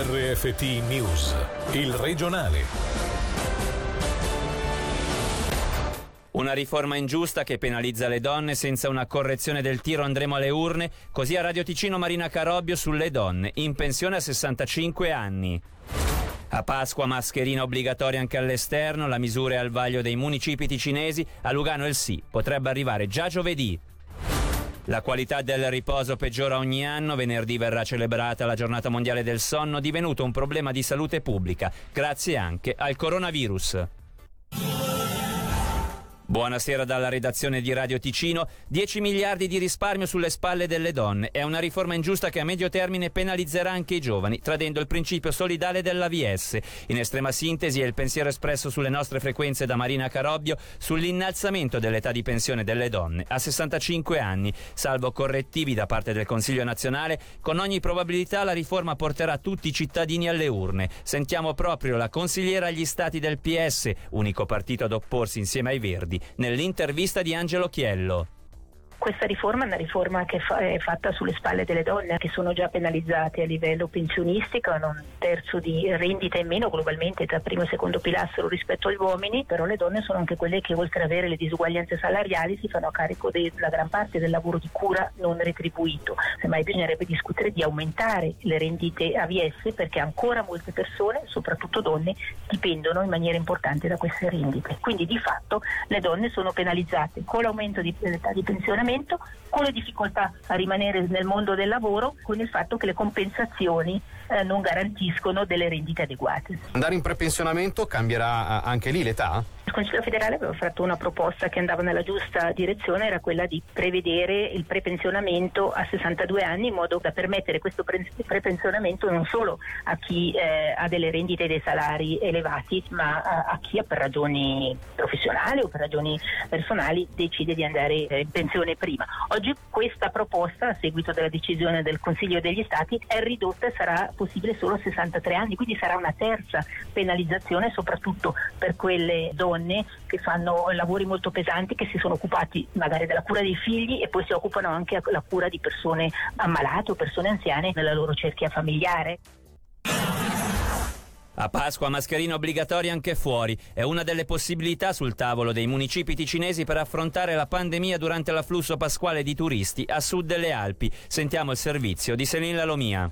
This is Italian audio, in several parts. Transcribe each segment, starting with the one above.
RFT News, il regionale. Una riforma ingiusta che penalizza le donne senza una correzione del tiro andremo alle urne, così a Radio Ticino Marina Carobbio sulle donne, in pensione a 65 anni. A Pasqua mascherina obbligatoria anche all'esterno, la misura è al vaglio dei municipi ticinesi, a Lugano il sì, potrebbe arrivare già giovedì. La qualità del riposo peggiora ogni anno, venerdì verrà celebrata la giornata mondiale del sonno, divenuto un problema di salute pubblica, grazie anche al coronavirus. Buonasera dalla redazione di Radio Ticino. 10 miliardi di risparmio sulle spalle delle donne. È una riforma ingiusta che a medio termine penalizzerà anche i giovani, tradendo il principio solidale dell'AVS. In estrema sintesi è il pensiero espresso sulle nostre frequenze da Marina Carobbio sull'innalzamento dell'età di pensione delle donne a 65 anni, salvo correttivi da parte del Consiglio nazionale. Con ogni probabilità la riforma porterà tutti i cittadini alle urne. Sentiamo proprio la consigliera agli stati del PS, unico partito ad opporsi insieme ai Verdi nell'intervista di Angelo Chiello. Questa riforma è una riforma che è fatta sulle spalle delle donne che sono già penalizzate a livello pensionistico, hanno un terzo di rendita in meno globalmente tra primo e secondo pilastro rispetto agli uomini, però le donne sono anche quelle che oltre ad avere le disuguaglianze salariali si fanno a carico della gran parte del lavoro di cura non retribuito. Semmai bisognerebbe discutere di aumentare le rendite AVS perché ancora molte persone, soprattutto donne, dipendono in maniera importante da queste rendite. Quindi di fatto le donne sono penalizzate con l'aumento dell'età di pensionamento con le difficoltà a rimanere nel mondo del lavoro, con il fatto che le compensazioni eh, non garantiscono delle rendite adeguate. Andare in prepensionamento cambierà eh, anche lì l'età? Il Consiglio federale aveva fatto una proposta che andava nella giusta direzione, era quella di prevedere il prepensionamento a 62 anni in modo da permettere questo prepensionamento non solo a chi eh, ha delle rendite e dei salari elevati, ma a, a, chi per ragioni professionali o per ragioni personali decide di andare in pensione prima. Oggi questa proposta, a seguito della decisione del Consiglio degli Stati, è ridotta e sarà possibile solo a 63 anni, quindi sarà una terza penalizzazione soprattutto per quelle donne che fanno lavori molto pesanti, che si sono occupati magari della cura dei figli e poi si occupano anche della cura di persone ammalate o persone anziane nella loro cerchia familiare. A Pasqua mascherina obbligatoria anche fuori. È una delle possibilità sul tavolo dei municipi ticinesi per affrontare la pandemia durante l'afflusso pasquale di turisti a sud delle Alpi. Sentiamo il servizio di Selina Lomia.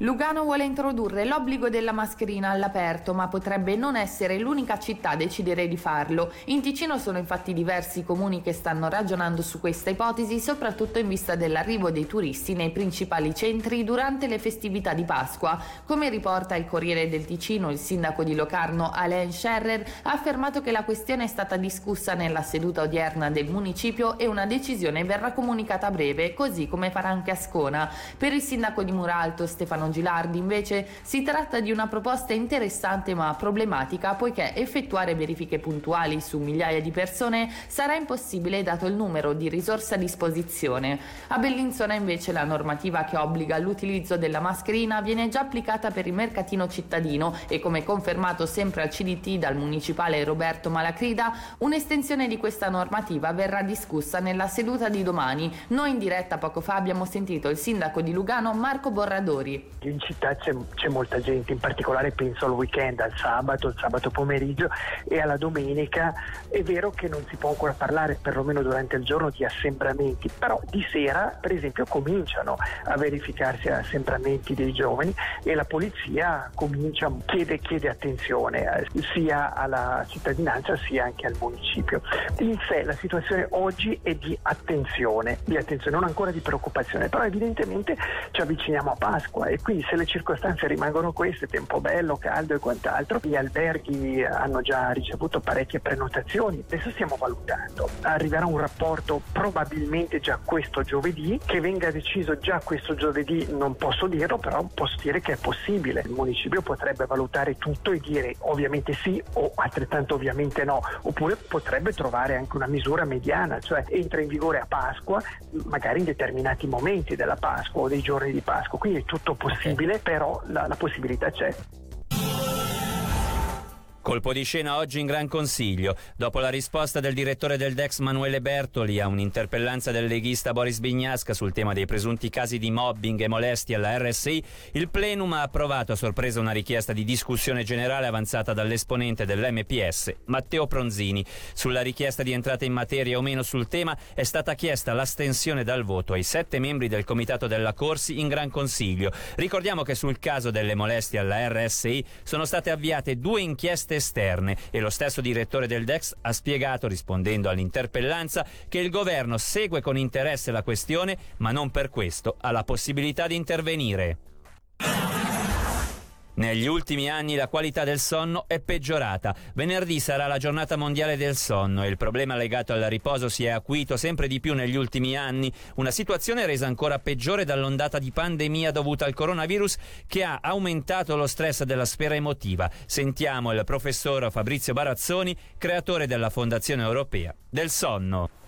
Lugano vuole introdurre l'obbligo della mascherina all'aperto, ma potrebbe non essere l'unica città a decidere di farlo. In Ticino sono infatti diversi comuni che stanno ragionando su questa ipotesi, soprattutto in vista dell'arrivo dei turisti nei principali centri durante le festività di Pasqua. Come riporta il Corriere del Ticino, il sindaco di Locarno Alain Scherrer ha affermato che la questione è stata discussa nella seduta odierna del municipio e una decisione verrà comunicata a breve, così come farà anche Ascona. Per il sindaco di Muralto Stefano Stefano Gilardi invece si tratta di una proposta interessante ma problematica poiché effettuare verifiche puntuali su migliaia di persone sarà impossibile dato il numero di risorse a disposizione. A Bellinzona invece la normativa che obbliga l'utilizzo della mascherina viene già applicata per il mercatino cittadino e come confermato sempre al CDT dal municipale Roberto Malacrida, un'estensione di questa normativa verrà discussa nella seduta di domani. Noi in diretta poco fa abbiamo sentito il sindaco di Lugano Marco Borradori in città c'è, c'è, molta gente, in particolare penso al weekend, al sabato, al sabato pomeriggio e alla domenica. È vero che non si può ancora parlare, perlomeno durante il giorno, di assembramenti, però di sera, per esempio, cominciano a verificarsi assembramenti dei giovani e la polizia comincia, chiede, chiede attenzione eh, sia alla cittadinanza sia anche al municipio. In sé la situazione oggi è di attenzione, di attenzione, non ancora di preoccupazione, però evidentemente ci avviciniamo a Pasqua e quindi se le circostanze rimangono queste, tempo bello, caldo e quant'altro, gli alberghi hanno già ricevuto parecchie prenotazioni, adesso stiamo valutando. Arriverà un rapporto probabilmente già questo giovedì, che venga deciso già questo giovedì non posso dirlo, però posso dire che è possibile. Il municipio potrebbe valutare tutto e dire ovviamente sì o altrettanto ovviamente no, oppure potrebbe trovare anche una misura mediana, cioè entra in vigore a Pasqua, magari in determinati momenti della Pasqua o dei giorni di Pasqua, quindi è tutto possibile, però la, la possibilità c'è. Colpo di scena oggi in Gran Consiglio. Dopo la risposta del direttore del Dex Manuele Bertoli a un'interpellanza del leghista Boris Bignasca sul tema dei presunti casi di mobbing e molestie alla RSI, il plenum ha approvato a sorpresa una richiesta di discussione generale avanzata dall'esponente dell'MPS, Matteo Pronzini. Sulla richiesta di entrata in materia o meno sul tema è stata chiesta l'astensione dal voto ai sette membri del comitato della Corsi in Gran Consiglio. Ricordiamo che sul caso delle molestie alla RSI sono state avviate due inchieste esterne e lo stesso direttore del DEX ha spiegato, rispondendo all'interpellanza, che il governo segue con interesse la questione, ma non per questo ha la possibilità di intervenire. Negli ultimi anni la qualità del sonno è peggiorata. Venerdì sarà la giornata mondiale del sonno e il problema legato al riposo si è acuito sempre di più negli ultimi anni, una situazione resa ancora peggiore dall'ondata di pandemia dovuta al coronavirus che ha aumentato lo stress della sfera emotiva. Sentiamo il professor Fabrizio Barazzoni, creatore della Fondazione Europea del Sonno.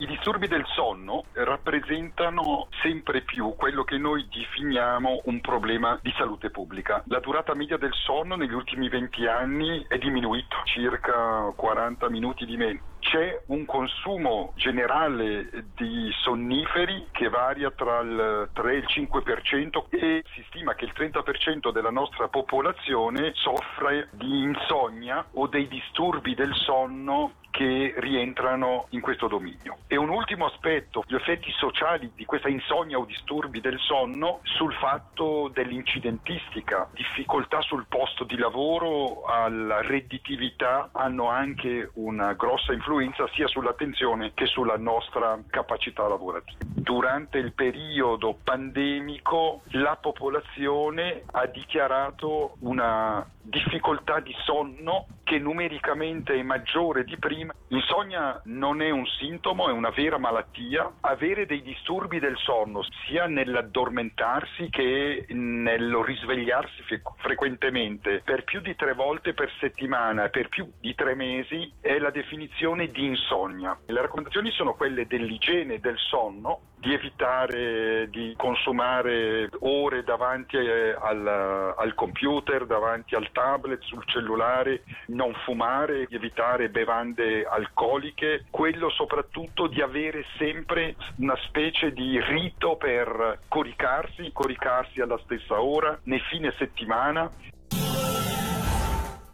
I disturbi del sonno rappresentano sempre più quello che noi definiamo un problema di salute pubblica. La durata media del sonno negli ultimi 20 anni è diminuita, circa 40 minuti di meno. C'è un consumo generale di sonniferi che varia tra il 3 e il 5% e si stima che il 30% della nostra popolazione soffre di insonnia o dei disturbi del sonno che rientrano in questo dominio. E un ultimo aspetto, gli effetti sociali di questa insonnia o disturbi del sonno sul fatto dell'incidentistica, difficoltà sul posto di lavoro, alla redditività hanno anche una grossa influenza sia sull'attenzione che sulla nostra capacità lavorativa. Durante il periodo pandemico la popolazione ha dichiarato una difficoltà di sonno che numericamente è maggiore di prima. L'insonnia non è un sintomo, è una vera malattia. Avere dei disturbi del sonno, sia nell'addormentarsi che nello risvegliarsi frequentemente, per più di tre volte per settimana, per più di tre mesi, è la definizione di insonnia. Le raccomandazioni sono quelle dell'igiene del sonno, di evitare di consumare ore davanti eh, al, al, computer, davanti al tablet, sul cellulare, non fumare, evitare bevande alcoliche, quello soprattutto di avere sempre una specie di rito per coricarsi, coricarsi alla stessa ora, nei fine settimana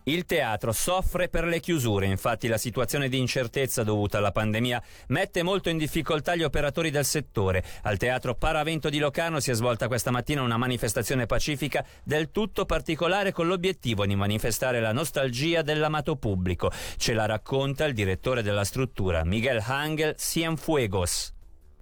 il teatro soffre per le chiusure, infatti la situazione di incertezza dovuta alla pandemia mette molto in difficoltà gli operatori del settore. Al teatro Paravento di Locarno si è svolta questa mattina una manifestazione pacifica del tutto particolare con l'obiettivo di manifestare la nostalgia dell'amato pubblico. Ce la racconta il direttore della struttura, Miguel Hangel Cienfuegos.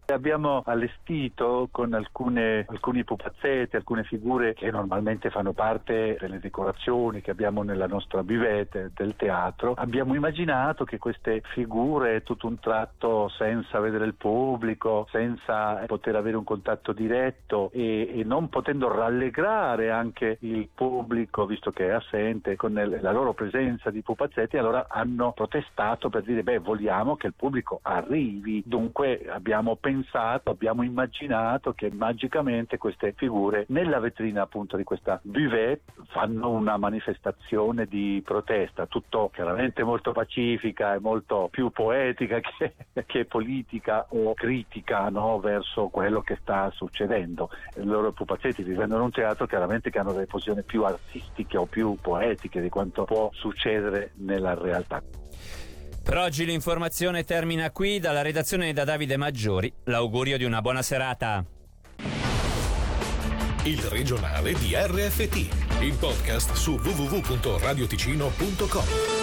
Abbiamo allestito con alcune, alcuni pupazzetti, alcune figure che normalmente fanno parte delle decorazioni che abbiamo nella nostra bivette del teatro. Abbiamo immaginato che queste figure, tutto un tratto senza vedere il pubblico, senza poter avere un contatto diretto e, e non potendo rallegrare anche il pubblico, visto che è assente, con la loro presenza di pupazzetti, allora hanno protestato per dire beh vogliamo che il pubblico arrivi. Dunque abbiamo pensato pensato, abbiamo immaginato che magicamente queste figure nella vetrina appunto di questa buvette fanno una manifestazione di protesta, tutto chiaramente molto pacifica e molto più poetica che, che politica o critica no, verso quello che sta succedendo. I loro pupazzetti difendono un teatro chiaramente che hanno delle posizioni più artistiche o più poetiche di quanto può succedere nella realtà. Per oggi l'informazione termina qui dalla redazione da Davide Maggiori. L'augurio di una buona serata. Il regionale di RFT, il podcast su www.radioticino.com.